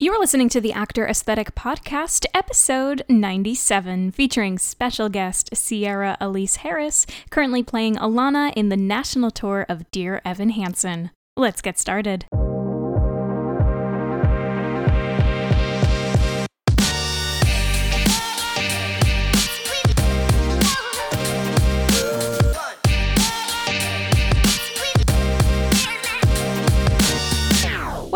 You are listening to the Actor Aesthetic Podcast, episode 97, featuring special guest Sierra Elise Harris, currently playing Alana in the national tour of Dear Evan Hansen. Let's get started.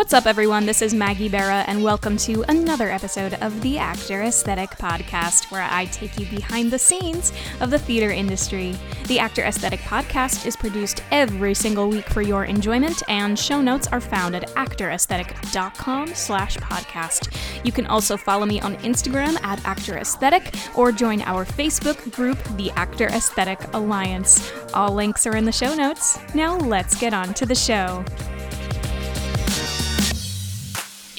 What's up, everyone? This is Maggie Barra, and welcome to another episode of the Actor Aesthetic Podcast, where I take you behind the scenes of the theater industry. The Actor Aesthetic Podcast is produced every single week for your enjoyment, and show notes are found at actoraesthetic.com slash podcast. You can also follow me on Instagram at Actor Aesthetic or join our Facebook group, the Actor Aesthetic Alliance. All links are in the show notes. Now let's get on to the show.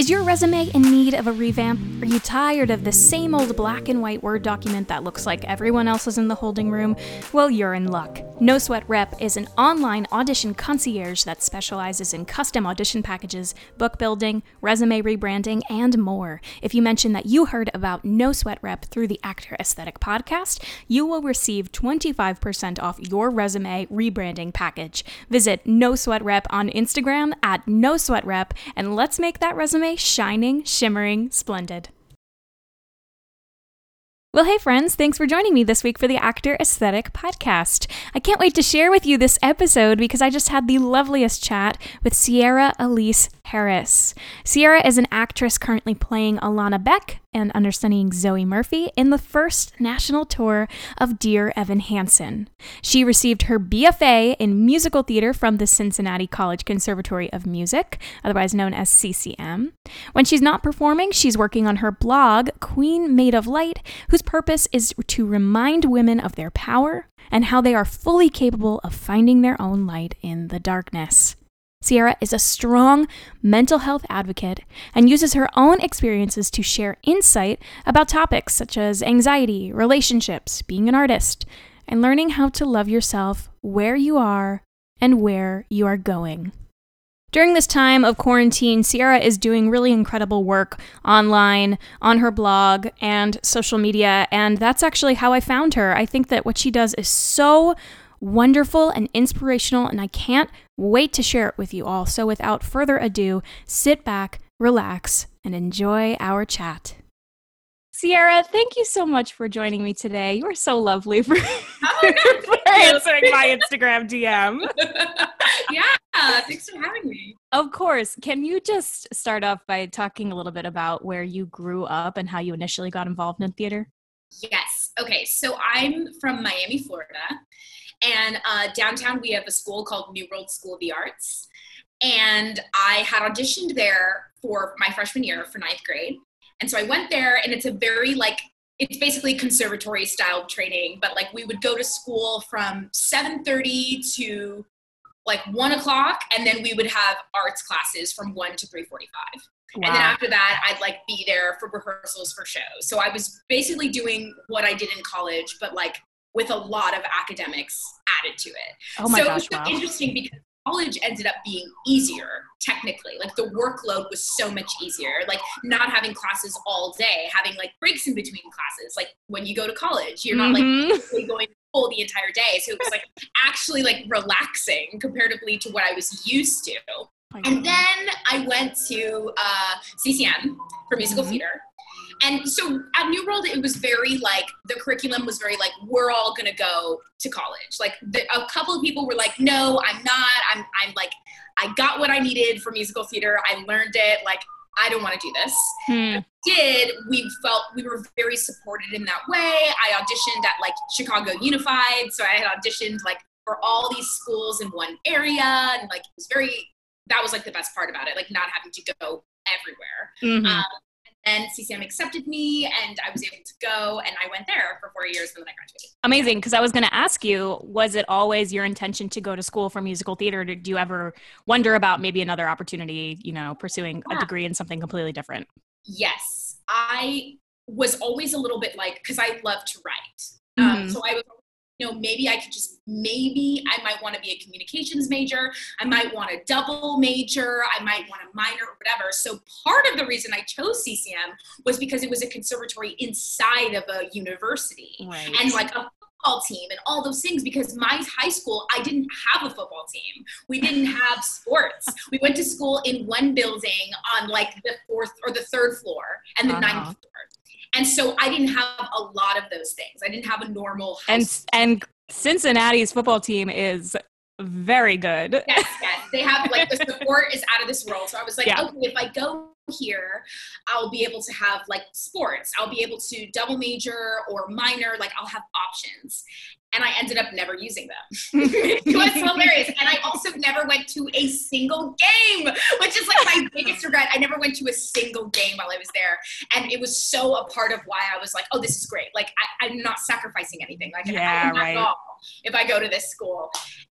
Is your resume in need of a revamp? Are you tired of the same old black and white Word document that looks like everyone else's in the holding room? Well, you're in luck. No Sweat Rep is an online audition concierge that specializes in custom audition packages, book building, resume rebranding, and more. If you mention that you heard about No Sweat Rep through the Actor Aesthetic podcast, you will receive 25% off your resume rebranding package. Visit No Sweat Rep on Instagram at No Sweat Rep and let's make that resume shining, shimmering, splendid. Well, hey, friends, thanks for joining me this week for the Actor Aesthetic Podcast. I can't wait to share with you this episode because I just had the loveliest chat with Sierra Elise Harris. Sierra is an actress currently playing Alana Beck and understudying Zoe Murphy in the first national tour of Dear Evan Hansen. She received her BFA in musical theater from the Cincinnati College Conservatory of Music, otherwise known as CCM. When she's not performing, she's working on her blog, Queen Made of Light, whose purpose is to remind women of their power and how they are fully capable of finding their own light in the darkness. Sierra is a strong mental health advocate and uses her own experiences to share insight about topics such as anxiety, relationships, being an artist, and learning how to love yourself where you are and where you are going. During this time of quarantine, Sierra is doing really incredible work online, on her blog, and social media, and that's actually how I found her. I think that what she does is so wonderful and inspirational, and I can't wait to share it with you all. So, without further ado, sit back, relax, and enjoy our chat. Sierra, thank you so much for joining me today. You are so lovely for, Oh, for answering my Instagram DM. yeah, thanks for having me. Of course. Can you just start off by talking a little bit about where you grew up and how you initially got involved in theater? Yes. Okay, so I'm from Miami, Florida, and uh, downtown we have a school called New World School of the Arts, and I had auditioned there for my freshman year for ninth grade, and so I went there, and it's a very like it's basically conservatory style training, but like we would go to school from 7:30 to like one o'clock, and then we would have arts classes from one to 3:45. And then after that, I'd like be there for rehearsals for shows. So I was basically doing what I did in college, but like with a lot of academics added to it. oh my so gosh, it was wow. interesting because college ended up being easier technically. Like the workload was so much easier. Like not having classes all day, having like breaks in between classes. Like when you go to college, you're not like Mhm. basically going school the entire day. So it was like actually like relaxing comparatively to what I was used to. Oh And then I went to uh, CCM for musical Mhm. theater. And so at New World, it was very like the curriculum was very like we're all gonna go to college. Like the, a couple of people were like, no, I'm not. I'm I'm like I got what I needed for musical theater. I learned it. Like I don't want to do this. Hmm. Did we felt we were very supported in that way. I auditioned at like Chicago Unified, so I had auditioned like for all these schools in one area, and like it was very that was like the best part about it, like not having to go everywhere. Mhm. Um, and CCM accepted me, and I was able to go, and I went there for four years, and then I graduated. Amazing. Because I was going to ask you, was it always your intention to go to school for musical theater? Did you ever wonder about maybe another opportunity, you know, pursuing a degree in something completely different? Yes, I was always a little bit like because I love to write. Um, Mhm. so I was you know, maybe I could just, maybe I might want to be a communications major. I might want a double major. I might want a minor or whatever. So part of the reason I chose CCM was because it was a conservatory inside of a university. Right. And like a football team and all those things because my high school I didn't have a football team. We didn't have sports. We went to school in one building on like the fourth or the third floor and the Uh-huh. ninth floor. And so I didn't have a lot of those things. I didn't have a normal and and Cincinnati's football team is very good. yes, yes. They have like the support is out of this world. So I was like, Yeah. okay, if I go here, I'll be able to have like sports. I'll be able to double major or minor, like I'll have options. And I ended up never using them. it was hilarious. And I also never went to a single game, which is like my biggest regret. I never went to a single game while I was there. And it was so a part of why I was like, oh, this is great. Like I, I'm not sacrificing anything. Like Yeah, I'm not right. at all if I go to this school.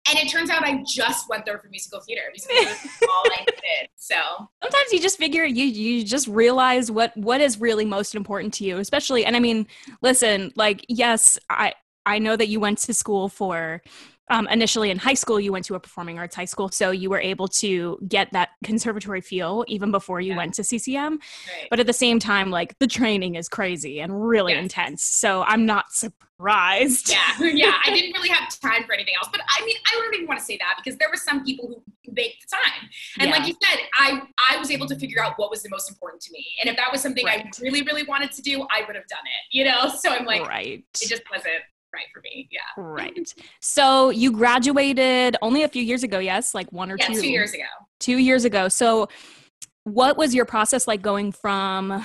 And it turns out I just went there for musical theater. Musical theater is all I did. So Sometimes you just figure you you just realize what what is really most important to you, especially and I mean, listen, like yes, I I know that you went to school for um, initially in high school you went to a performing arts high school so you were able to get that conservatory feel even before you Yeah. went to CCM right. but at the same time like the training is crazy and really Yes. intense so I'm not surprised yeah, yeah. I didn't really have time for anything else. But I mean, I don't even want to say that because there were some people who make the time. And Yeah. like you said, I I was able to figure out what was the most important to me. And if that was something Right. I really, really wanted to do, I would have done it. You know? So I'm like, right it just wasn't right for me. Yeah. right so you graduated only a few years ago yes like one or Yeah, two two years ago. two years ago. So, what was your process like going from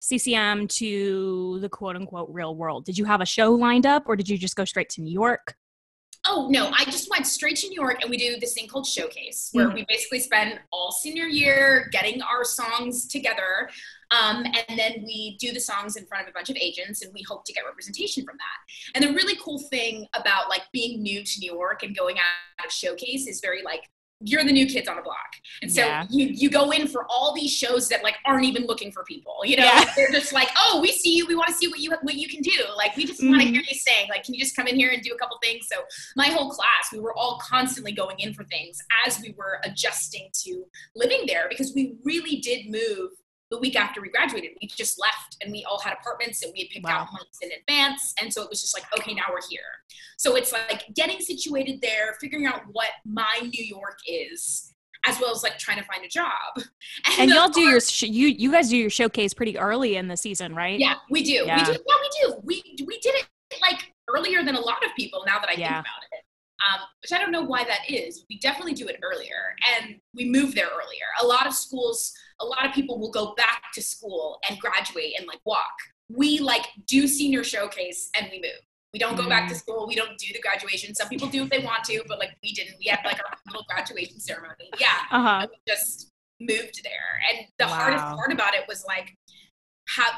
CCM to the quote unquote real world? Did you have a show lined up or did you just go straight to New York? Oh no, I just went straight to New York and we do this thing called Showcase, where Mhm. we basically spend all senior year getting our songs together. Um, and then we do the songs in front of a bunch of agents and we hope to get representation from that. And the really cool thing about like being new to New York and going out of Showcase is very like you're the new kids on the block. And so Yeah. you you go in for all these shows that like aren't even looking for people. You know, Yeah. they're just like, "Oh, we see you. We want to see what you what you can do. Like we just want to hear you sing. Like can you just come in here and do a couple things?" So my whole class, we were all constantly going in for things as we were adjusting to living there because we really did move the week after we graduated. We just left and we all had apartments and we had picked Wow. out months in advance. And so it was just like, okay, now we're here. So it's like getting situated there, figuring out what my New York is, as well as like trying to find a job. And the y'all do hard- your sh- you you guys do your showcase pretty early in the season, right? Yeah, we do. Yeah. We do. Yeah, we do. We we did it like earlier than a lot of people. Now that I Yeah. think about it, um, which I don't know why that is. We definitely do it earlier, and we move there earlier. A lot of schools, a lot of people will go back to school and graduate and like walk. We like do senior showcase and we move. We don't go back to Mm. school. We don't do the graduation. Some people do if they want to, but like we didn't. We had like our little graduation ceremony. Yeah Uh huh. and we just moved there. And the hardest part about it was like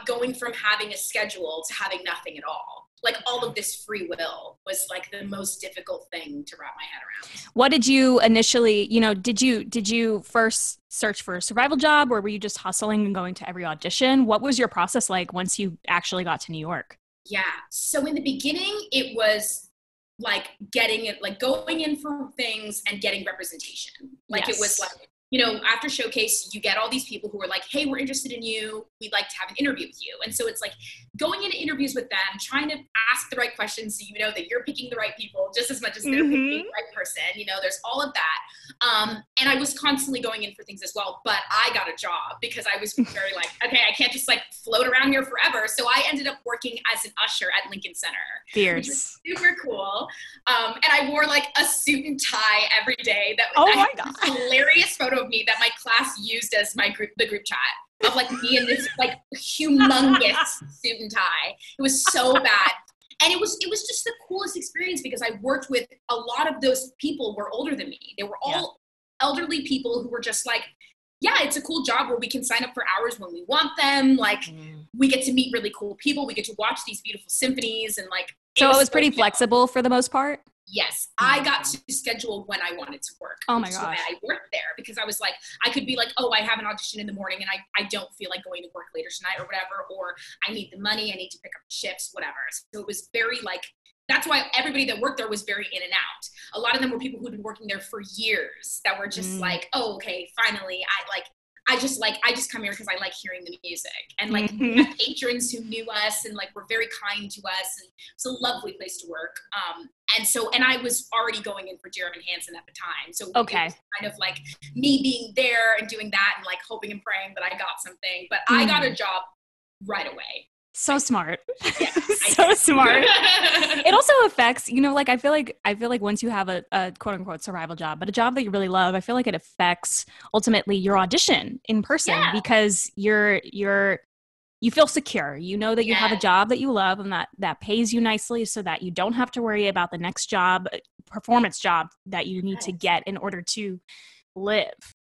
going from having a schedule to having nothing at all. Like all of this free will was like the most difficult thing to wrap my head around. What did you initially, you know, did you did you first search for a survival job or were you just hustling and going to every audition? What was your process like once you actually got to New York? Yeah. So in the beginning, it was like getting it, like going in for things and getting representation. Like it was like, you know, after showcase, you get all these people who are like, hey, we're interested in you. We'd like to have an interview with you. And so it's like going into interviews with them, trying to ask the right questions so you know that you're picking the right people just as much as they're Mhm. picking the right person. You know, there's all of that. Um, and I was constantly going in for things as well, but I got a job because I was very like, okay, I can't just like float around here forever. So I ended up working as an usher at Lincoln Center which was Fierce. super cool. Um, and I wore like a suit and tie every day. That Oh I my this hilarious photo of me that my class used as my group, the group chat of like me in this like humongous suit and tie. It was so bad. And it was it was just the coolest experience because I worked with a lot of those people were older than me. They were all elderly people who were just like, yeah, it's a cool job where we can sign up for hours when we want them. Like mm-hmm. we get to meet really cool people. We get to watch these beautiful symphonies and like. So it was so pretty flexible for the most part. Yes, I mm-hmm. got to schedule when I wanted to work. Oh my which is why gosh. I worked there because I was like, I could be like, oh, I have an audition in the morning and I, I don't feel like going to work later tonight or whatever, or I need the money, I need to pick up shifts, whatever. So it was very like that's why everybody that worked there was very in and out. A lot of them were people who'd been working there for years that were just mm. like, oh, okay, finally, I like I just like I just come here because I like hearing the music and like mm-hmm. patrons who knew us and like were very kind to us and it's a lovely place to work. Um, and so and I was already going in for Evan Hansen at the time, so okay, kind of like me being there and doing that and like hoping and praying that I got something. But mm. I got a mm. job right away. So smart. Yeah, so smart. it also affects, you know, like I feel like I feel like once you have a, a, quote unquote survival job, but a job that you really love, I feel like it affects ultimately your audition in person yeah. because you're you're you feel secure. You know that you have a job that you love and that that pays you nicely so that you don't have to worry about the next job uh, performance job that you need to get in order to live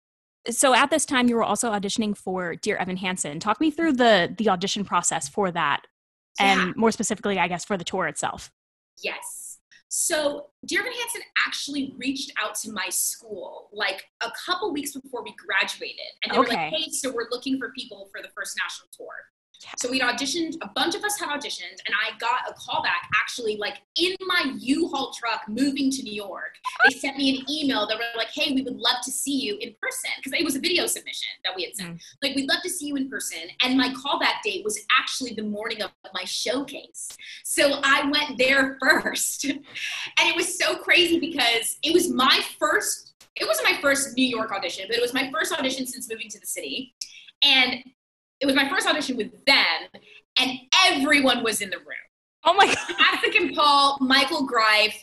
so at this time you were also auditioning for dear evan hansen talk me through the the audition process for that yeah. and more specifically i guess for the tour itself yes so dear evan hansen actually reached out to my school like a couple weeks before we graduated and they okay. were like hey so we're looking for people for the first national tour so we'd auditioned, a bunch of us had auditioned, and I got a call back actually like in my U-Haul truck moving to New York. They sent me an email that were like, hey, we would love to see you in person. Because it was a video submission that we had sent. Mm. Like, we'd love to see you in person. And my callback date was actually the morning of my showcase. So I went there first. and it was so crazy because it was my first, it wasn't my first New York audition, but it was my first audition since moving to the city. And it was my first audition with them, and everyone was in the room. Oh my God. Pasek Paul, Michael Greif,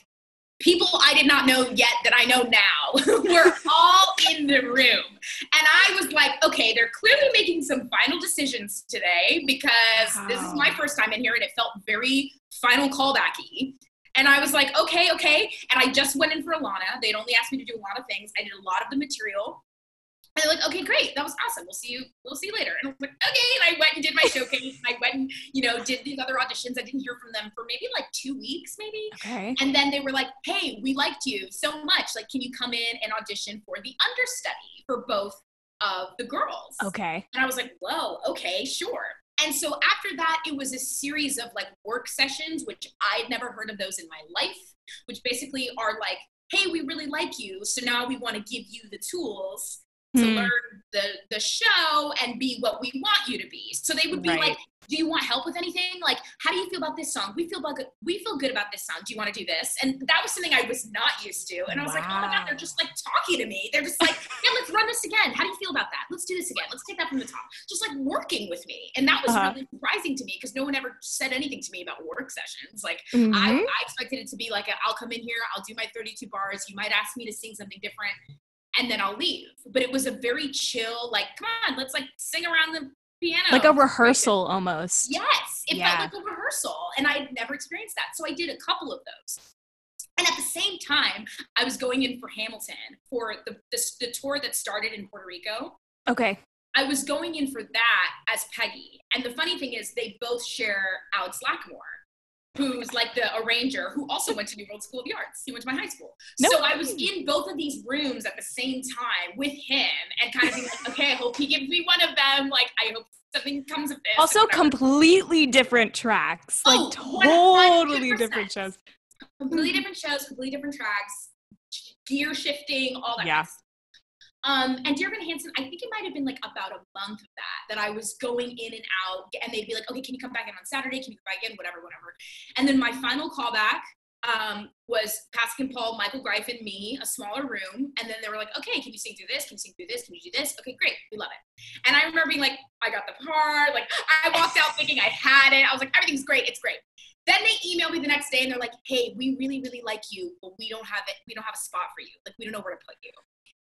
people I did not know yet that I know now were all in the room. And I was like, okay, they're clearly making some final decisions today because wow. this is my first time in here and it felt very final callbacky. And I was like, okay, okay. And I just went in for Alana. They'd only asked me to do a lot of things. I did a lot of the material. And they're like, okay, great, that was awesome. We'll see you. We'll see you later. And I was like, okay. And I went and did my showcase. I went and you know did these other auditions. I didn't hear from them for maybe like two weeks, maybe. Okay. And then they were like, hey, we liked you so much. Like, can you come in and audition for the understudy for both of the girls? Okay. And I was like, whoa, okay, sure. And so after that, it was a series of like work sessions, which I'd never heard of those in my life, which basically are like, hey, we really like you. So now we want to give you the tools to mm. learn the the show and be what we want you to be. So they would be right. like, "Do you want help with anything? Like, how do you feel about this song? We feel about good, we feel good about this song. Do you want to do this?" And that was something I was not used to. And I was wow. like, "Oh my god, they're just like talking to me. They're just like, yeah, let's run this again. How do you feel about that? Let's do this again. Let's take that from the top. Just like working with me. And that was uh-huh. really surprising to me because no one ever said anything to me about work sessions. Like mm-hmm. I, I expected it to be like, i will come in here, I'll do my 32 bars. You might ask me to sing something different and then I'll leave. But it was a very chill, like, come on, let's like sing around the piano. Like a rehearsal almost. Yes, it yeah. felt like a rehearsal. And I had never experienced that. So I did a couple of those. And at the same time, I was going in for Hamilton for the, the, the tour that started in Puerto Rico. Okay. I was going in for that as Peggy. And the funny thing is, they both share Alex Lacamoire who's like the arranger, who also went to New World School of the Arts. He went to my high school. No so I was in both of these rooms at the same time with him and kind of being like, okay, I hope he gives me one of them. Like, I hope something comes of this. Also, completely different tracks. Oh, like, totally 100%. different shows. Completely different shows, completely different tracks, gear shifting, all that. Yeah. Um, and Dear Evan Hansen, I think it might have been like about a month of that, that I was going in and out, and they'd be like, okay, can you come back in on Saturday? Can you come back in? Whatever, whatever. And then my final callback um, was Pasek and Paul, Michael Greif, and me, a smaller room. And then they were like, okay, can you sing through this? Can you sing through this? Can you do this? Okay, great. We love it. And I remember being like, I got the part. Like, I walked out thinking I had it. I was like, everything's great. It's great. Then they emailed me the next day and they're like, hey, we really, really like you, but we don't have it. We don't have a spot for you. Like, we don't know where to put you.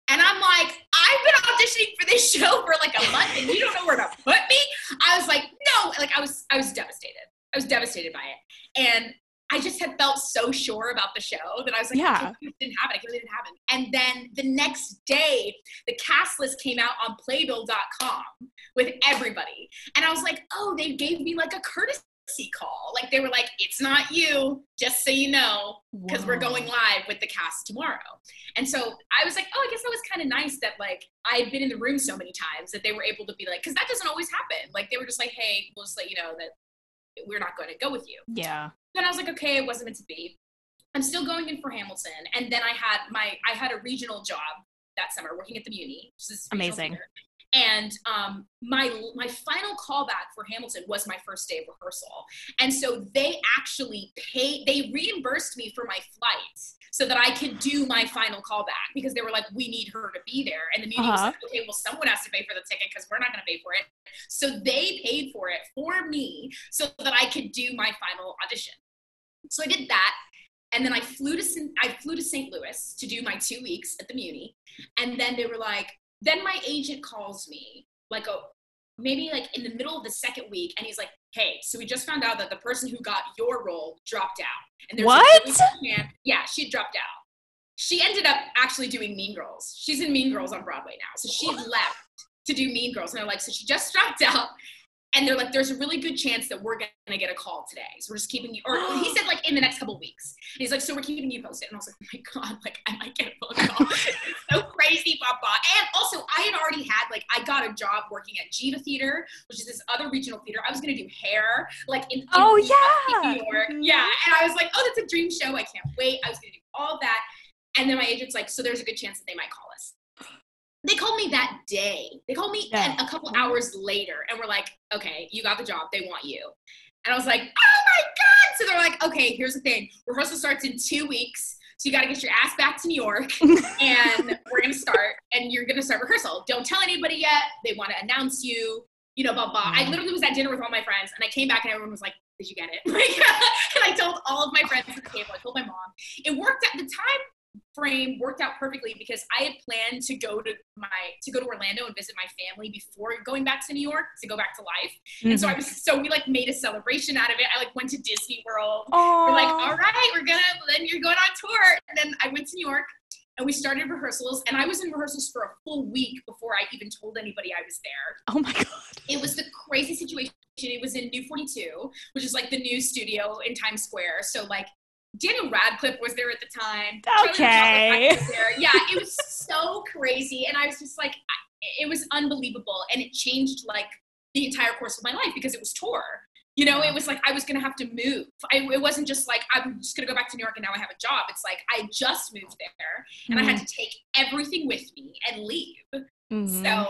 And I'm like, I've been auditioning for this show for like a month and you don't know where to put me. I was like, no, like I was, I was devastated. I was devastated by it. And I just had felt so sure about the show that I was like, yeah. it didn't happen. It didn't happen. And then the next day, the cast list came out on playbill.com with everybody. And I was like, oh, they gave me like a courtesy call. Like they were like, it's not you, just so you know, because we're going live with the cast tomorrow. And so I was like, oh, I guess that was kind of nice that like I had been in the room so many times that they were able to be like, because that doesn't always happen. Like they were just like, hey, we'll just let you know that we're not going to go with you. Yeah. Then I was like, okay, it wasn't meant to be. I'm still going in for Hamilton, and then I had my I had a regional job that summer working at the Muny, which is Amazing. theater. And um, my my final callback for Hamilton was my first day of rehearsal, and so they actually paid. They reimbursed me for my flight so that I could do my final callback because they were like, "We need her to be there," and the Muny was Uh-huh. like, "Okay, well, someone has to pay for the ticket because we're not going to pay for it." So they paid for it for me so that I could do my final audition. So I did that, and then I flew to St- I flew to St. Louis to do my two weeks at the Muny, and then they were like, then my agent calls me like a maybe like in the middle of the second week, and he's like, hey, so we just found out that the person who got your role dropped out, and there's What? really yeah, she dropped out. She ended up actually doing Mean Girls. She's in Mean Girls on Broadway now, so she left to do Mean Girls, and they're like, so she just dropped out. And they're like, there's a really good chance that we're gonna get a call today. So we're just keeping you, or he said like in the next couple weeks. And he's like, so we're keeping you posted. And I was like, oh my God, like I might get a phone call. It's so crazy, Papa. And also, I had already had, like, I got a job working at Geva Theater, which is this other regional theater. I was gonna do hair, like in, oh, in Oh, yeah. New York. Mm-hmm. Yeah. And I was like, oh, that's a dream show. I can't wait. I was gonna do all that. And then my agent's like, so there's a good chance that they might call us. They called me that day. They called me Yeah. a couple hours later and were like, okay, you got the job. They want you. And I was like, oh my God. So they're like, okay, here's the thing. Rehearsal starts in two weeks. So you got to get your ass back to New York and we're going to start and you're going to start rehearsal. Don't tell anybody yet. They want to announce you, you know, blah, blah. I mm. literally was at dinner with all my friends and I came back and everyone was like, did you get it? Like, and I told all of my friends at the table, I told my mom. It worked at the time frame worked out perfectly because I had planned to go to my to go to Orlando and visit my family before going back to New York to go back to life. And so I mm-hmm. was so we like made a celebration out of it. I like went to Disney World. Oh, We're like, all right, we're gonna then you're going on tour. And then I went to New York and we started rehearsals and I was in rehearsals for a full week before I even told anybody I was there. oh my god. It was the crazy situation. It was in New 42, which is like the new studio in Times Square. So like Daniel Radcliffe was there at the time. Okay. There. Yeah, it was so crazy, and I was just like, it was unbelievable, and it changed like the entire course of my life because it was tour. You know, it was like I was gonna have to move. I, it wasn't just like I'm just gonna go back to New York and now I have a job. It's like I just moved there and I had to take everything with me and leave. Mhm. So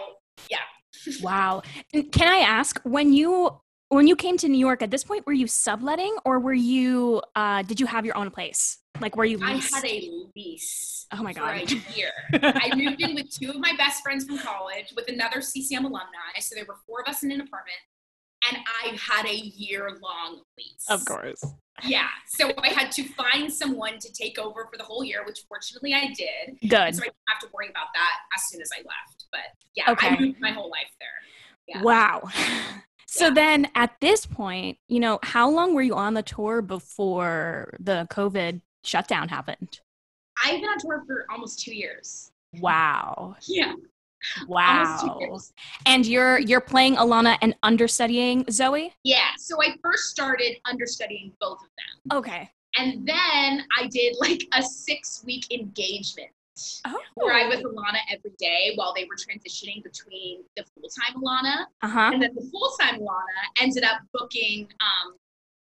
yeah. Wow. Can I ask when you when you came to New York at this point were you subletting or were you uh did you have your own place? Like were you I leased? had a lease. Oh my God. for a year. I moved in with two of my best friends from college with another CCM alumni. So there were four of us in an apartment, and I had a year long lease. of course. Yeah. So I had to find someone to take over for the whole year, which fortunately I did. Good. So I didn't have to worry about that as soon as I left. But yeah, Okay. I moved my whole life there. Yeah. Wow. So then at this point, you know, how long were you on the tour before the COVID shutdown happened? I've been on tour for almost two years. Wow. Yeah. Wow. And you're you're playing Alana and understudying Zoe? Yeah. So I first started understudying both of them. Okay. And then I did like a six week engagement Oh. where I was Alana every day while they were transitioning between the full time Alana. Uh-huh. And then the full time Alana ended up booking um,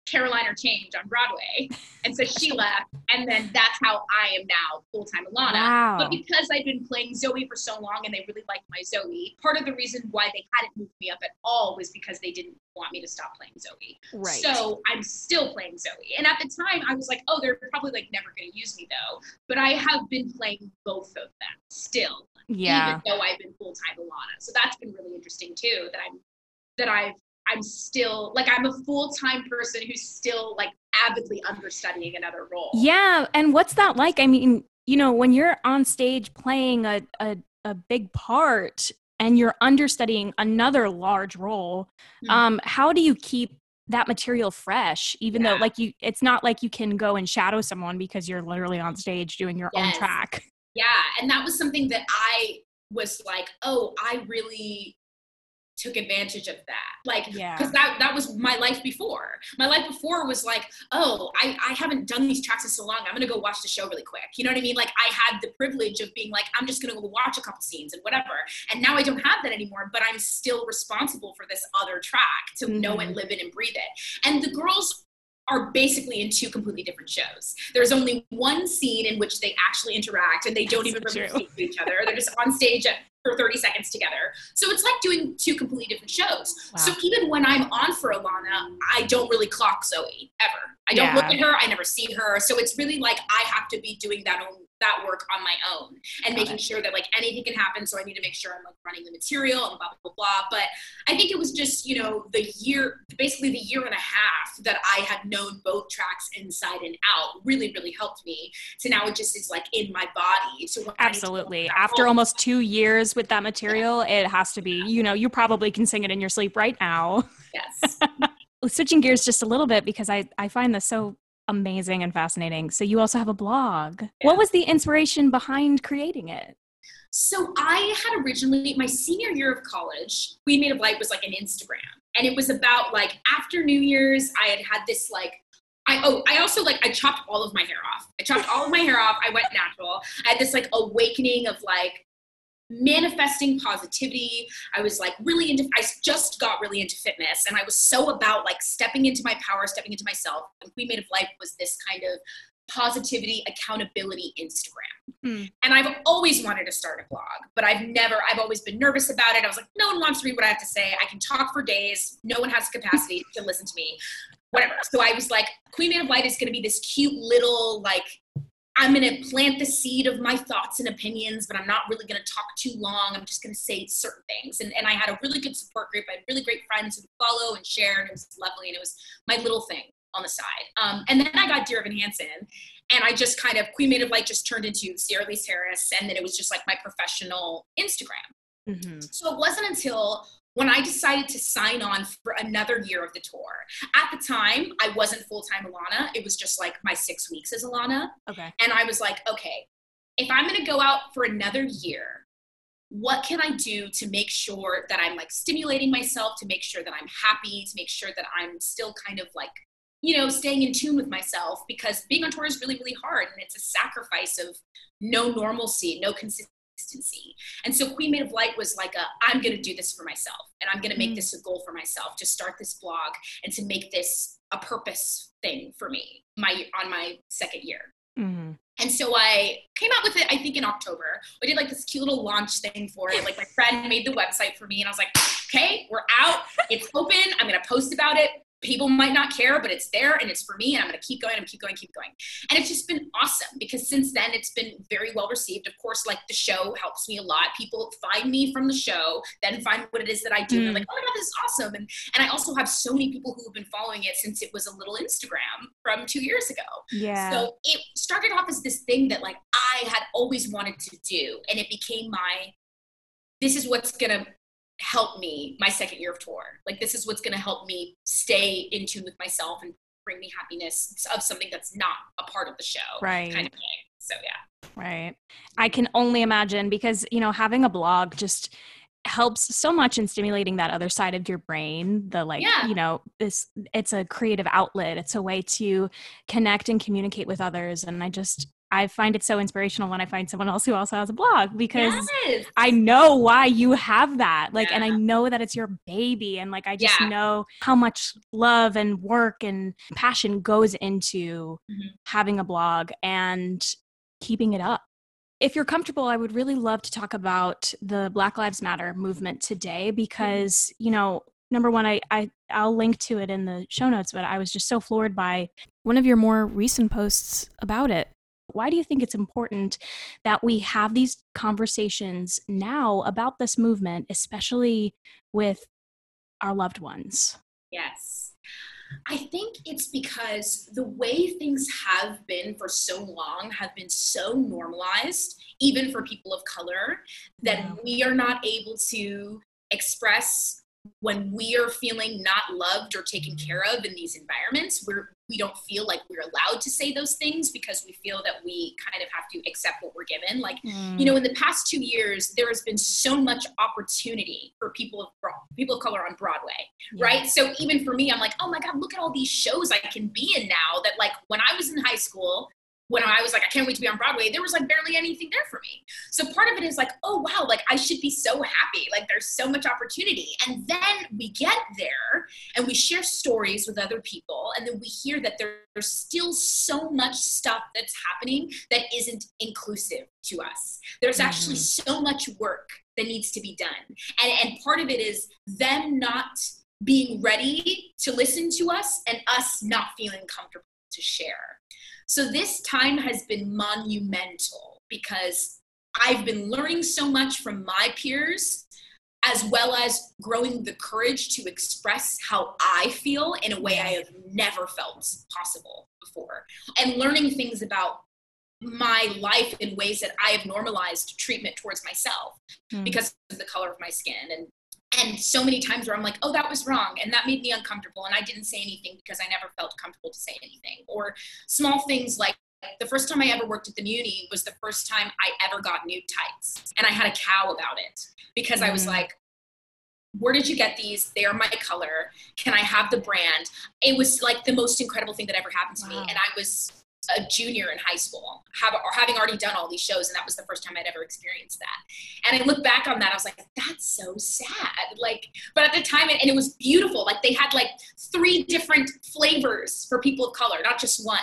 Caroline or Change on Broadway. And so she left. And then that's how I am now full time Alana. Wow. But because I've been playing Zoe for so long and they really liked my Zoe, part of the reason why they hadn't moved me up at all was because they didn't want me to stop playing Zoe. Right. So I'm still playing Zoe. And at the time, I was like, oh, they're probably like never going to use me though. But I have been playing both of them still, yeah. even though I've been full time Alana. So that's been really interesting too. That I'm that I've I'm still like I'm a full time person who's still like avidly understudying another role. Yeah, and what's that like? I mean, you know, when you're on stage playing a a, a big part and you're understudying another large role, Mhm. um, how do you keep that material fresh even though like you it's not like you can go and shadow someone because you're literally on stage doing your own track. Yeah, and that was something that I was like, oh, I really took advantage of that like Yeah. because that that was my life before my life before was like oh I, I haven't done these tracks in so long i'm gonna go watch the show really quick you know what i mean like i had the privilege of being like i'm just gonna go watch a couple scenes and whatever and now i don't have that anymore but i'm still responsible for this other track to know Mhm. and live it and breathe it and the girls are basically in two completely different shows. There's only one scene in which they actually interact and they don't even really speak to each other. They're just on stage at, for 30 seconds together. So it's like doing two completely different shows. So even when I'm on for Alana, I don't really clock Zoe ever. I don't look at her. I never see her. So it's really like I have to be doing that own, that work on my own and Got making it. sure that like anything can happen. So I need to make sure I'm like running the material and blah blah blah blah. But I think it was just you know the year, basically the year and a half that I had known both tracks inside and out really really helped me. So now it just is like in my body. So when I need to go Absolutely. After home- almost two years with that material, it has to be, you know, you probably can sing it in your sleep right now. yes. Switching gears just a little bit because I, I find this so amazing and fascinating. So you also have a blog. Yeah. What was the inspiration behind creating it? So I had originally my senior year of college, Queen Made of Light was like an Instagram. And it was about like after New Year's, I had had this like I oh I also like I chopped all of my hair off. I chopped all of my hair off. I went natural. I had this like awakening of like manifesting positivity. I was like really into I just got really into fitness and I was so about like stepping into my power, stepping into myself. And Queen Made of Light was this kind of positivity accountability Instagram. Hmm. And I've always wanted to start a blog, but I've never, I've always been nervous about it. I was like, no one wants to read what I have to say. I can talk for days. No one has the capacity to listen to me. Whatever. So I was like, Queen Made of Light is going to be this cute little, like, I'm going to plant the seed of my thoughts and opinions, but I'm not really going to talk too long. I'm just going to say certain things. And, and I had a really good support group. I had really great friends who would follow and share, and it was lovely. And it was my little thing on the side. Um, and then I got Dear Evan Hansen, and I just kind of Queen Made of Light just turned into Sierra Elise Harris, and then it was just like my professional Instagram. Mm-hmm. So it wasn't until when I decided to sign on for another year of the tour. At the time, I wasn't full time Alana. It was just like my six weeks as Alana. Okay. And I was like, okay, if I'm going to go out for another year, what can I do to make sure that I'm like stimulating myself, to make sure that I'm happy, to make sure that I'm still kind of like, you know, staying in tune with myself because being on tour is really, really hard and it's a sacrifice of no normalcy, no consistency. And so Queen Made of Light was like a, I'm going to do this for myself and I'm going to make Mm. this a goal for myself to start this blog and to make this a purpose thing for me my on my second year. Mm-hmm. And so I came out with it, I think in October. I did like this cute little launch thing for it. Like my friend made the website for me, and I was like, okay, we're out. It's open. I'm going to post about it. People might not care, but it's there and it's for me, and I'm going to keep going and keep going, keep going. And it's just been awesome because since then it's been very well received. Of course, like the show helps me a lot. People find me from the show, then find what it is that I do. And they're Mm. like, oh my God, this is awesome. And, and I also have so many people who have been following it since it was a little Instagram from two years ago. Yeah. So it started off as this thing that like I had always wanted to do, and it became my. This is what's gonna help me my second year of tour. Like this is what's gonna help me stay in tune with myself and bring me happiness of something that's not a part of the show, Right. Kind of thing. So yeah, Right. I can only imagine because, you know, having a blog just helps so much in stimulating that other side of your brain. The like, Yeah. you know, this it's a creative outlet. It's a way to connect and communicate with others. And I just I find it so inspirational when I find someone else who also has a blog because yes. I know why you have that. Like, and I know that it's your baby. And like, I just Yeah. know how much love and work and passion goes into Mhm. having a blog and keeping it up. If you're comfortable, I would really love to talk about the Black Lives Matter movement today because, you know, number one, I, I I'll link to it in the show notes, but I was just so floored by one of your more recent posts about it. Why do you think it's important that we have these conversations now about this movement, especially with our loved ones? Yes. I think it's because the way things have been for so long have been so normalized, even for people of color, that we are not able to express when we are feeling not loved or taken care of in these environments. We're we don't feel like we're allowed to say those things because we feel that we kind of have to accept what we're given. Like, mm. you know, in the past two years, there has been so much opportunity for people of people of color on Broadway, yeah. right? So even for me, I'm like, oh my God, look at all these shows I can be in now that like when I was in high school, when I was like, I can't wait to be on Broadway, there was like barely anything there for me. So part of it is like, oh wow, like I should be so happy. Like there's so much opportunity. And then we get there and we share stories with other people. And then we hear that there's still so much stuff that's happening that isn't inclusive to us. There's mm-hmm. actually so much work that needs to be done. And, and part of it is them not being ready to listen to us and us not feeling comfortable to share. So this time has been monumental because I've been learning so much from my peers as well as growing the courage to express how I feel in a way I have never felt possible before. And learning things about my life in ways that I have normalized treatment towards myself mm. because of the color of my skin and and so many times where I'm like, oh, that was wrong. And that made me uncomfortable. And I didn't say anything because I never felt comfortable to say anything. Or small things like the first time I ever worked at the Muny was the first time I ever got nude tights. And I had a cow about it because mm. I was mm. like, where did you get these? They are my color. Can I have the brand? It was like the most incredible thing that ever happened to wow. me. And I was a junior in high school, have, having already done all these shows, and that was the first time I'd ever experienced that. And I look back on that, I was like, that's so sad. Like, but at the time, and it was beautiful. Like they had like three different flavors for people of color, not just one.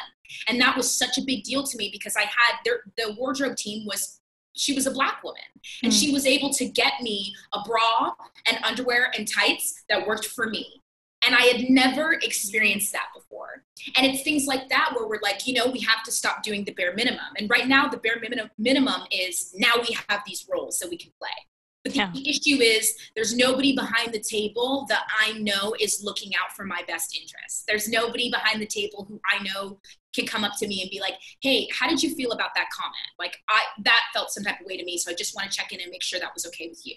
And that was such a big deal to me because I had their, the wardrobe team was she was a black woman and mm. she was able to get me a bra and underwear and tights that worked for me and I had never experienced that before. And it's things like that where we're like, you know, we have to stop doing the bare minimum. And right now, the bare minimum, minimum is now we have these roles that we can play. But the, yeah. issue is there's nobody behind the table that I know is looking out for my best interests. There's nobody behind the table who I know can come up to me and be like, "Hey, how did you feel about that comment?" Like I that felt some type of way to me, so I just want to check in and make sure that was okay with you.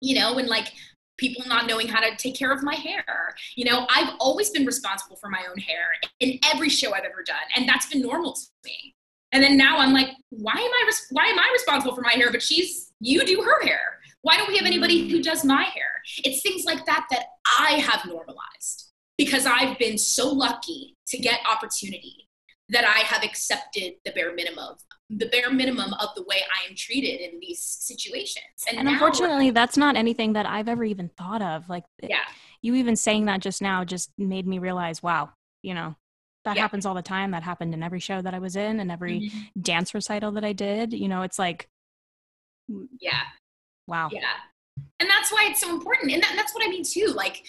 You know, and like people not knowing how to take care of my hair. You know, I've always been responsible for my own hair in every show I've ever done, and that's been normal to me. And then now I'm like, why am I res- why am I responsible for my hair? But she's you do her hair. Why don't we have anybody who does my hair? It's things like that that I have normalized because I've been so lucky to get opportunity that I have accepted the bare minimum the bare minimum of the way I am treated in these situations. And, and unfortunately, that's not anything that I've ever even thought of. Like, yeah. you even saying that just now just made me realize, wow, you know, that yeah. happens all the time. That happened in every show that I was in and every mm-hmm. dance recital that I did. You know, it's like, yeah. Wow. Yeah. And that's why it's so important. And that, that's what I mean too. Like,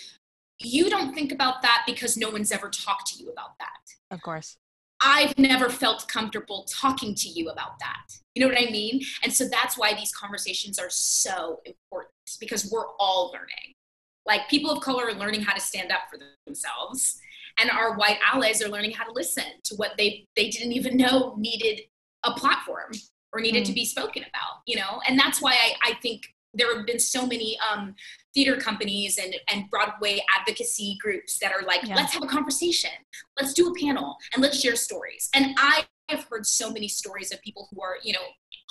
you don't think about that because no one's ever talked to you about that. Of course. I've never felt comfortable talking to you about that. You know what I mean? And so that's why these conversations are so important because we're all learning. Like people of color are learning how to stand up for themselves, and our white allies are learning how to listen to what they they didn't even know needed a platform or needed mm. to be spoken about. You know, and that's why I, I think there have been so many um, theater companies and, and Broadway advocacy groups that are like, yeah. let's have a conversation, let's do a panel, and let's share stories. And I have heard so many stories of people who are, you know,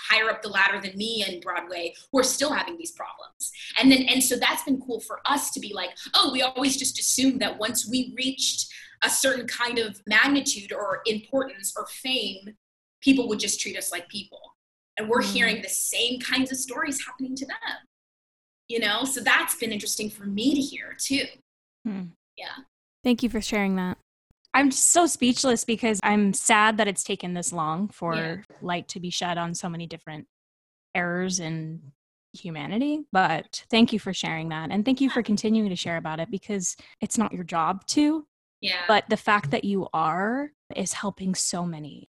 higher up the ladder than me in Broadway who are still having these problems. And then and so that's been cool for us to be like, oh, we always just assumed that once we reached a certain kind of magnitude or importance or fame, people would just treat us like people. And we're mm. hearing the same kinds of stories happening to them you know? So that's been interesting for me to hear too. Hmm. yeah. Thank you for sharing that. I'm so speechless because i'm sad that it's taken this long for yeah. light to be shed on so many different errors in humanity but thank you for sharing that. And thank you for continuing to share about it because it's not your job to yeah. but the fact that you are is helping so many.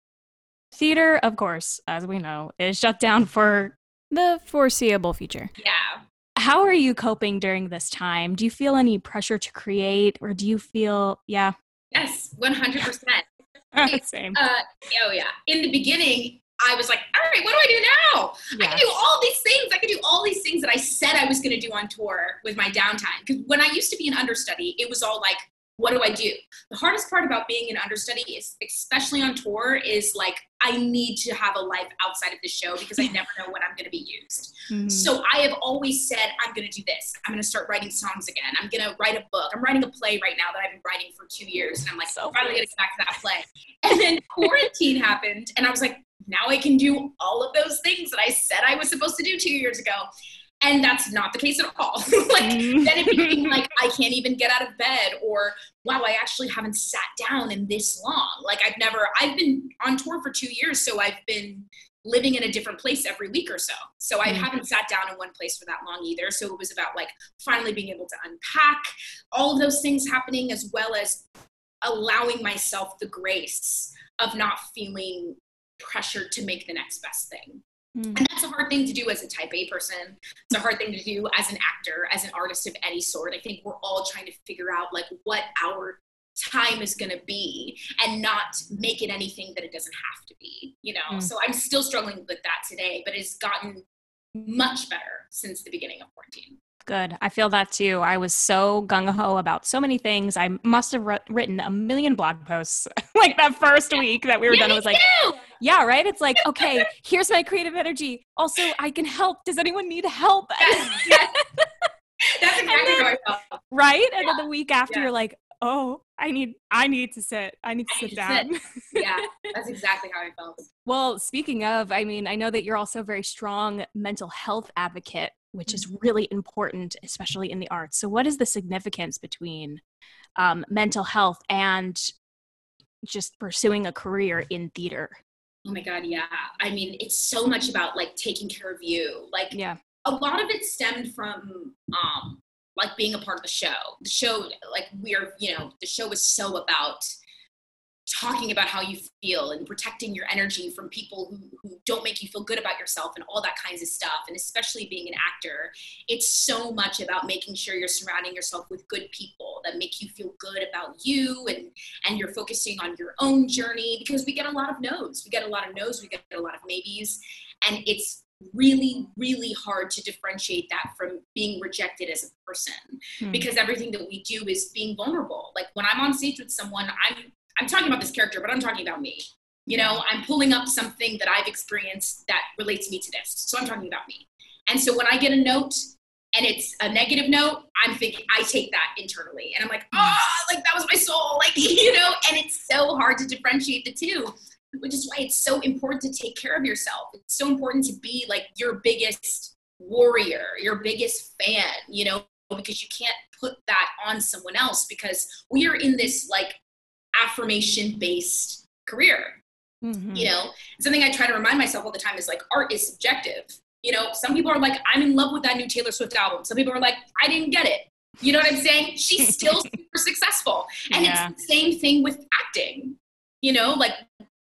Theater of course as we know is shut down for the foreseeable future. Yeah how are you coping during this time? Do you feel any pressure to create or do you feel, yeah? Yes, 100%. Same. Uh, oh, yeah. In the beginning, I was like, all right, what do I do now? Yes. I can do all these things. I can do all these things that I said I was going to do on tour with my downtime. Because when I used to be an understudy, it was all like, what do I do? The hardest part about being an understudy is, especially on tour, is like I need to have a life outside of the show because I never know when I'm going to be used. Mm-hmm. So I have always said, I'm going to do this. I'm going to start writing songs again. I'm going to write a book. I'm writing a play right now that I've been writing for two years. And I'm like, so finally going to get back to that play. And then quarantine happened. And I was like, now I can do all of those things that I said I was supposed to do two years ago and that's not the case at all. Like mm. then it became like i can't even get out of bed or wow i actually haven't sat down in this long. Like i've never i've been on tour for two years so i've been living in a different place every week or so. So i mm. haven't sat down in one place for that long either. So it was about like finally being able to unpack all of those things happening as well as allowing myself the grace of not feeling pressured to make the next best thing Mm. And that's a hard thing to do as a type A person. It's a hard thing to do as an actor, as an artist of any sort. I think we're all trying to figure out like what our time is going to be and not make it anything that it doesn't have to be, you know? Mm. So I'm still struggling with that today, but it's gotten much better since the beginning of quarantine. Good. I feel that too. I was so gung ho about so many things. I must have written a million blog posts like that first week that we were yeah, done. It was like, too. Yeah, right. It's like, okay, here's my creative energy. Also, I can help. Does anyone need help? Yes, yes. That's exactly then, how I felt. Right. And then the week after, yeah. you're like, oh, I need, I need to sit. I need to I sit down. Sit. yeah, that's exactly how I felt. Well, speaking of, I mean, I know that you're also a very strong mental health advocate which is mm-hmm. really important, especially in the arts. So, what is the significance between um, mental health and just pursuing a career in theater? Oh my God, yeah. I mean, it's so much about like taking care of you. Like, yeah, a lot of it stemmed from um, like being a part of the show. The show, like, we're, you know, the show was so about talking about how you feel and protecting your energy from people who, who don't make you feel good about yourself and all that kinds of stuff and especially being an actor it's so much about making sure you're surrounding yourself with good people that make you feel good about you and and you're focusing on your own journey because we get a lot of no's. We get a lot of no's we get a lot of maybes and it's really really hard to differentiate that from being rejected as a person. Hmm. because everything that we do is being vulnerable. Like when i'm on stage with someone i'm I'm talking about this character, but I'm talking about me. You know, I'm pulling up something that I've experienced that relates me to this. So I'm talking about me. And so when I get a note and it's a negative note, I'm thinking, I take that internally. And I'm like, oh, like that was my soul. Like, you know, and it's so hard to differentiate the two, which is why it's so important to take care of yourself. It's so important to be like your biggest warrior, your biggest fan, you know, because you can't put that on someone else because we are in this like affirmation based career. Mm-hmm. You know, something I try to remind myself all the time is like art is subjective. You know, some people are like, I'm in love with that new Taylor Swift album. Some people are like, I didn't get it. You know what I'm saying? She's still super successful. And yeah. it's the same thing with acting. You know, like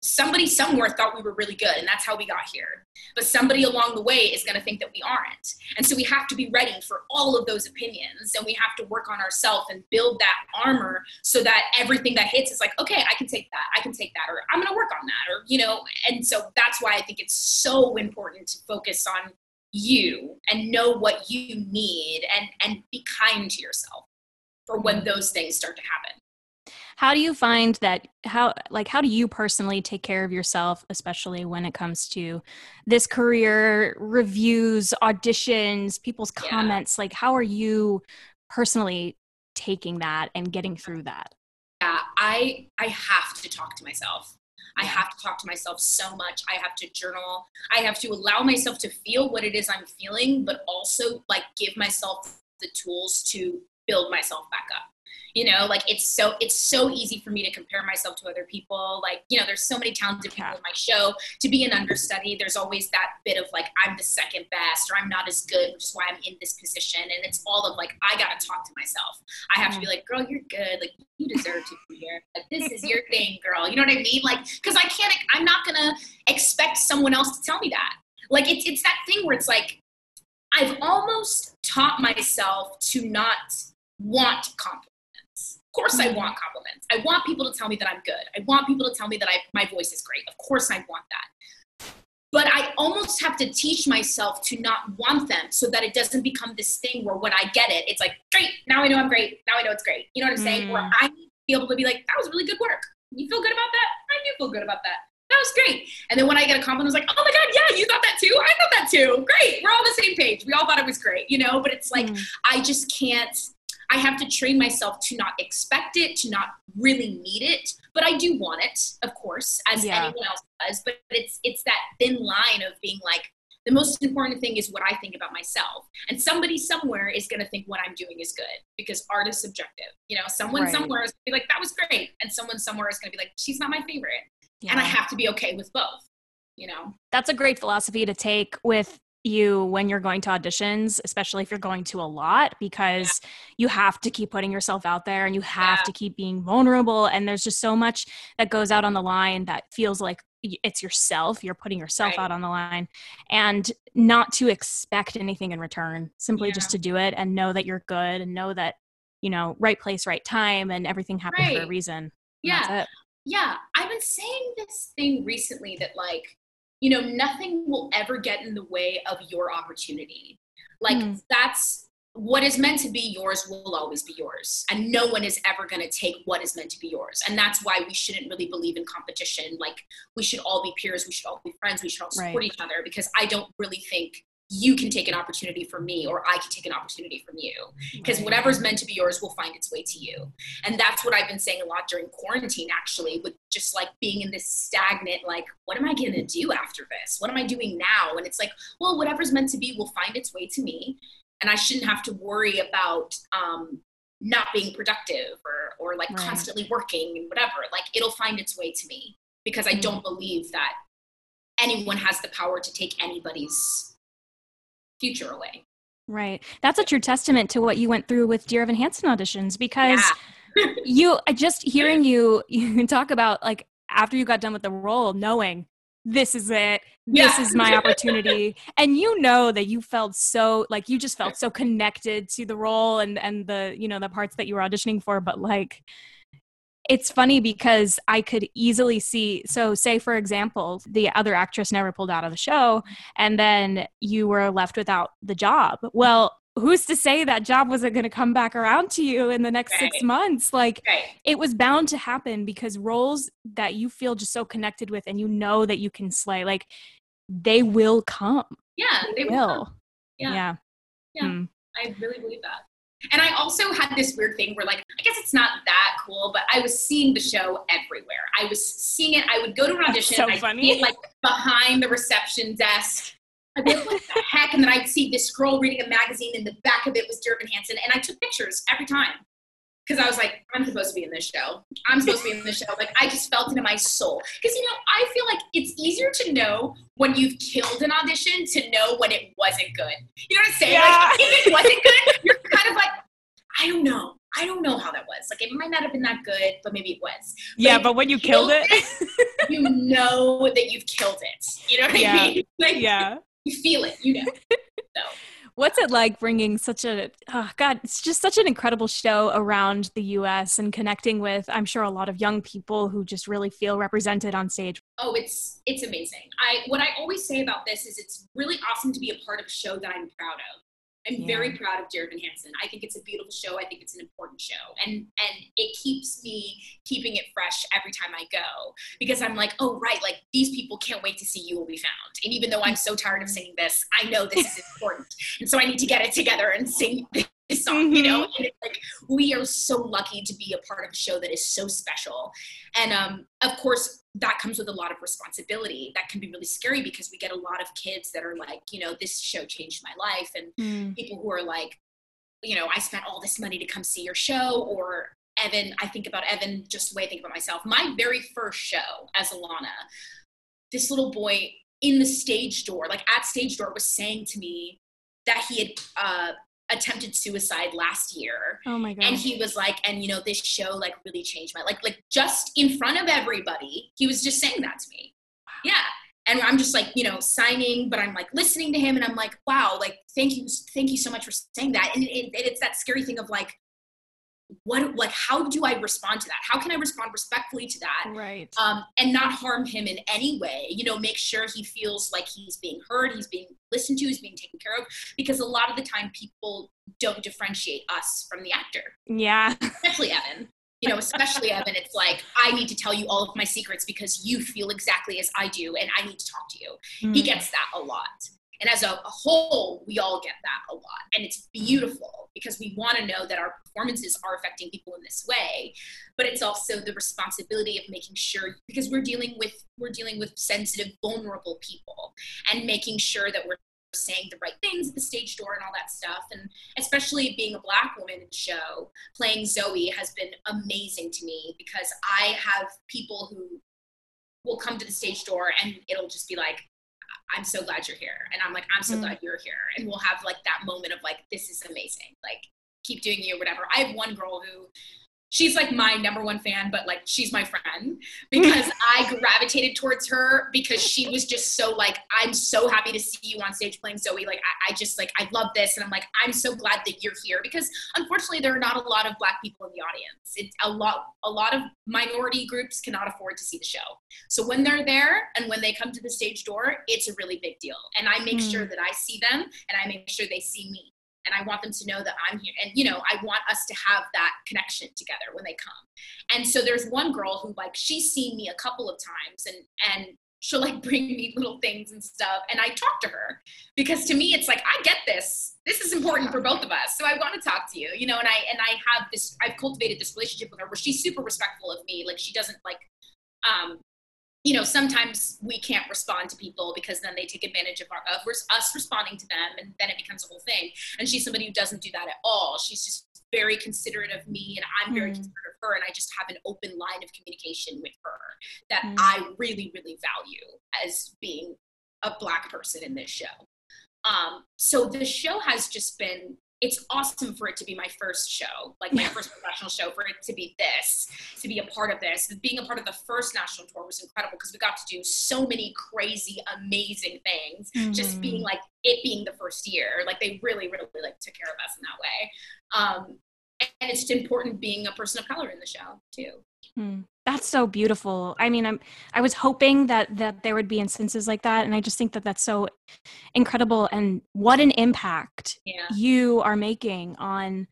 somebody somewhere thought we were really good and that's how we got here. But somebody along the way is going to think that we aren't. And so we have to be ready for all of those opinions and we have to work on ourselves and build that armor so that everything that hits is like okay i can take that i can take that or i'm going to work on that or you know and so that's why i think it's so important to focus on you and know what you need and and be kind to yourself for when those things start to happen how do you find that how like how do you personally take care of yourself especially when it comes to this career reviews auditions people's comments yeah. like how are you personally taking that and getting through that yeah i i have to talk to myself I have to talk to myself so much. I have to journal. I have to allow myself to feel what it is I'm feeling, but also like give myself the tools to build myself back up you know like it's so it's so easy for me to compare myself to other people. Like you know there's so many talented people in my show. To be an understudy there's always that bit of like i'm the second best or i'm not as good which is why i'm in this position. And it's all of like i gotta talk to myself. I have to be mm-hmm. like girl you're good. Like you deserve to be here. Like this is your thing girl. You know what i mean? Like because i can't i'm not gonna expect someone else to tell me that. Like it's, it's that thing where it's like i've almost taught myself to not want compliments of course, I want compliments. I want people to tell me that I'm good. I want people to tell me that I, my voice is great. Of course, I want that. But I almost have to teach myself to not want them so that it doesn't become this thing where when I get it, it's like, great, now I know I'm great. Now I know it's great. You know what I'm saying? Where mm. I be able to be like, that was really good work. You feel good about that? I do feel good about that. That was great. And then when I get a compliment, I was like, oh my God, yeah, you thought that too? I thought that too. Great. We're all on the same page. We all thought it was great, you know? But it's like, mm. I just can't, I have to train myself to not expect it, to not really need it. But I do want it, of course, as yeah. anyone else does. But it's it's that thin line of being like, the most important thing is what I think about myself. And somebody somewhere is going to think what I'm doing is good because art is subjective. You know, someone right. somewhere is going to be like, that was great. And someone somewhere is going to be like, she's not my favorite. Yeah. And I have to be okay with both, you know? That's a great philosophy to take with you when you're going to auditions, especially if you're going to a lot, because yeah. you have to keep putting yourself out there and you have yeah. to keep being vulnerable. And there's just so much that goes out on the line that feels like it's yourself you're putting yourself right. out on the line and not to expect anything in return simply yeah. just to do it and know that you're good and know that you know right place right time and everything happened right. for a reason yeah yeah i've been saying this thing recently that like you know nothing will ever get in the way of your opportunity like mm. that's what is meant to be yours will always be yours and no one is ever going to take what is meant to be yours and that's why we shouldn't really believe in competition like we should all be peers we should all be friends we should all support right. each other because i don't really think you can take an opportunity from me or i can take an opportunity from you. Because whatever's meant to be yours will find its way to you. And that's what i've been saying a lot during quarantine actually with just like being in this stagnant like what am i going to do after this? What am i doing now? And it's like well whatever's meant to be will find its way to me. And I shouldn't have to worry about um, not being productive or or like right. constantly working and whatever. Like it'll find its way to me because I mm don't believe that anyone has the power to take anybody's future away. Right. That's a true testament to what you went through with Dear Evan Hansen auditions because yeah. you just hearing you you talk about like after you got done with the role knowing this is it this yeah. is my opportunity and you know that you felt so like you just felt so connected to the role and and the you know the parts that you were auditioning for but like it's funny because I could easily see. So, say for example, the other actress never pulled out of the show, and then you were left without the job. Well, who's to say that job wasn't going to come back around to you in the next right. six months like right. it was bound to happen because roles that you feel just so connected with and you know that you can slay like they will come yeah they, will, will. yeah yeah, yeah. Mm. i really believe that and I also had this weird thing where, like, I guess it's not that cool, but I was seeing the show everywhere. I was seeing it. I would go to an audition. so funny. It, like behind the reception desk I'd be like, what the heck? And then I'd see this girl reading a magazine, and the back of it was Dear Evan Hansen. And I took pictures every time because I was like, I'm supposed to be in this show. I'm supposed to be in this show. Like, I just felt it in my soul. Because, you know, I feel like it's easier to know when you've killed an audition to know when it wasn't good. You know what I'm saying? Yeah. Like, if it wasn't good, kind of like, I don't know. I don't know how that was. Like, it might not have been that good, but maybe it was. But yeah, but when you killed, killed it, it you know that you've killed it. You know what yeah. I mean? Like, yeah you feel it, you know. So. What's it like bringing such a oh God? It's just such an incredible show around the U.S. and connecting with, I'm sure, a lot of young people who just really feel represented on stage. Oh, it's it's amazing. I what I always say about this is it's really awesome to be a part of a show that I'm proud of. I'm yeah. very proud of Dear Evan Hansen. I think it's a beautiful show. I think it's an important show, and and it keeps me keeping it fresh every time I go because I'm like, oh right, like these people can't wait to see you will be found. And even though I'm so tired of singing this, I know this is important, and so I need to get it together and sing this song. You know, mm-hmm. and it's like we are so lucky to be a part of a show that is so special, and um, of course that comes with a lot of responsibility that can be really scary because we get a lot of kids that are like you know this show changed my life and mm. people who are like you know i spent all this money to come see your show or evan i think about evan just the way i think about myself my very first show as alana this little boy in the stage door like at stage door was saying to me that he had uh, attempted suicide last year. Oh my god. And he was like, and you know, this show like really changed my like like just in front of everybody, he was just saying that to me. Wow. Yeah. And I'm just like, you know, signing, but I'm like listening to him and I'm like, wow, like thank you, thank you so much for saying that. And it, it, it's that scary thing of like, what like how do i respond to that how can i respond respectfully to that right um, and not harm him in any way you know make sure he feels like he's being heard he's being listened to he's being taken care of because a lot of the time people don't differentiate us from the actor yeah especially evan You know, especially Evan, it's like, I need to tell you all of my secrets because you feel exactly as I do and I need to talk to you. Mm. He gets that a lot. And as a, a, whole, we all get that a lot. And it's beautiful because we want to know that our performances are affecting people in this way. But it's also the responsibility of making sure because we're dealing with we're dealing with sensitive, vulnerable people and making sure that we're saying the right things at the stage door and all that stuff. And especially being a black woman in the show, playing Zoe has been amazing to me because I have people who will come to the stage door and it'll just be like, I'm so glad you're here. And I'm like, I'm so mm. glad you're here. And we'll have like that moment of like, this is amazing. Like, keep doing you, whatever. I have one girl who she's like my number one fan, but like she's my friend because I gravitated towards her because she was just so like, I'm so happy to see you on stage playing Zoe. Like, I, I, just like, I love this. And I'm like, I'm so glad that you're here because unfortunately there are not a lot of black people in the audience. It's a lot, a lot of minority groups cannot afford to see the show. So when they're there and when they come to the stage door, it's a really big deal. And I make mm. sure that I see them and I make sure they see me and I want them to know that I'm here. And you know, I want us to have that connection together when they come. And so there's one girl who like she's seen me a couple of times and and she'll like bring me little things and stuff and I talk to her because to me it's like I get this. This is important for both of us. So I want to talk to you, you know, and I and I have this I've cultivated this relationship with her where she's super respectful of me. Like she doesn't like um you know, sometimes we can't respond to people because then they take advantage of, our, of us responding to them, and then it becomes a whole thing. And she's somebody who doesn't do that at all. She's just very considerate of me, and I'm very mm. considerate of her, and I just have an open line of communication with her that mm. I really, really value as being a black person in this show. Um, so the show has just been it's awesome for it to be my first show, like my first professional show, for it to be this, to be a part of this. Being a part of the first national tour was incredible because we got to do so many crazy, amazing things. Mm-hmm. Just being like it being the first year, like they really, really like took care of us in that way. Um, and it's important being a person of color in the show too. Hmm. That's so beautiful. I mean, I'm I was hoping that that there would be instances like that, and I just think that that's so incredible. And what an impact yeah. you are making on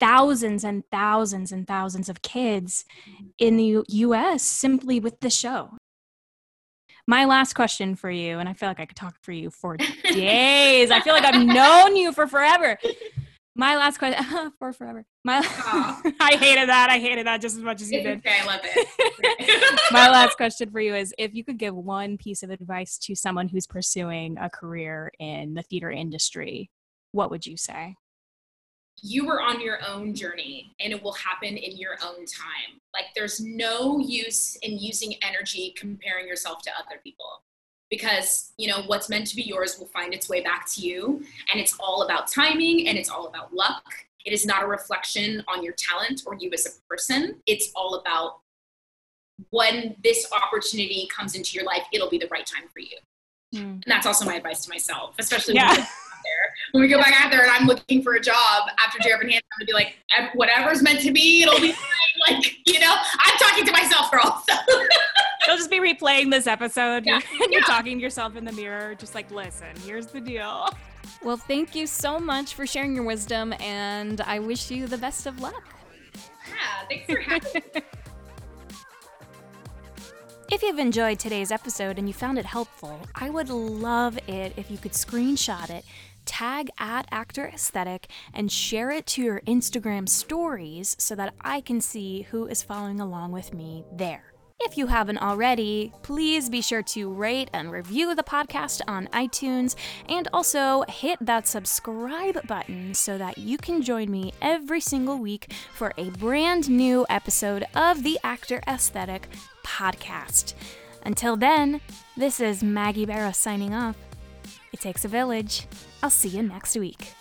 thousands and thousands and thousands of kids mm-hmm. in the U- U.S. simply with the show. My last question for you, and I feel like I could talk for you for days. I feel like I've known you for forever. My last question for forever. My I hated that. I hated that just as much as you did. Okay, I love it. My last question for you is if you could give one piece of advice to someone who's pursuing a career in the theater industry, what would you say? You are on your own journey and it will happen in your own time. Like there's no use in using energy comparing yourself to other people because you know what's meant to be yours will find its way back to you and it's all about timing and it's all about luck it is not a reflection on your talent or you as a person it's all about when this opportunity comes into your life it'll be the right time for you mm. and that's also my advice to myself especially yeah. when, there. when we go back out there and i'm looking for a job after Dear Evan Hansen, i'm gonna be like whatever's meant to be it'll be fine like you know i'm talking to myself girl so You'll just be replaying this episode yeah. and you're yeah. talking to yourself in the mirror, just like, listen, here's the deal. Well, thank you so much for sharing your wisdom, and I wish you the best of luck. Yeah, thanks for having me. If you've enjoyed today's episode and you found it helpful, I would love it if you could screenshot it, tag at Actor Aesthetic, and share it to your Instagram stories so that I can see who is following along with me there. If you haven't already, please be sure to rate and review the podcast on iTunes and also hit that subscribe button so that you can join me every single week for a brand new episode of the Actor Aesthetic podcast. Until then, this is Maggie Barra signing off. It takes a village. I'll see you next week.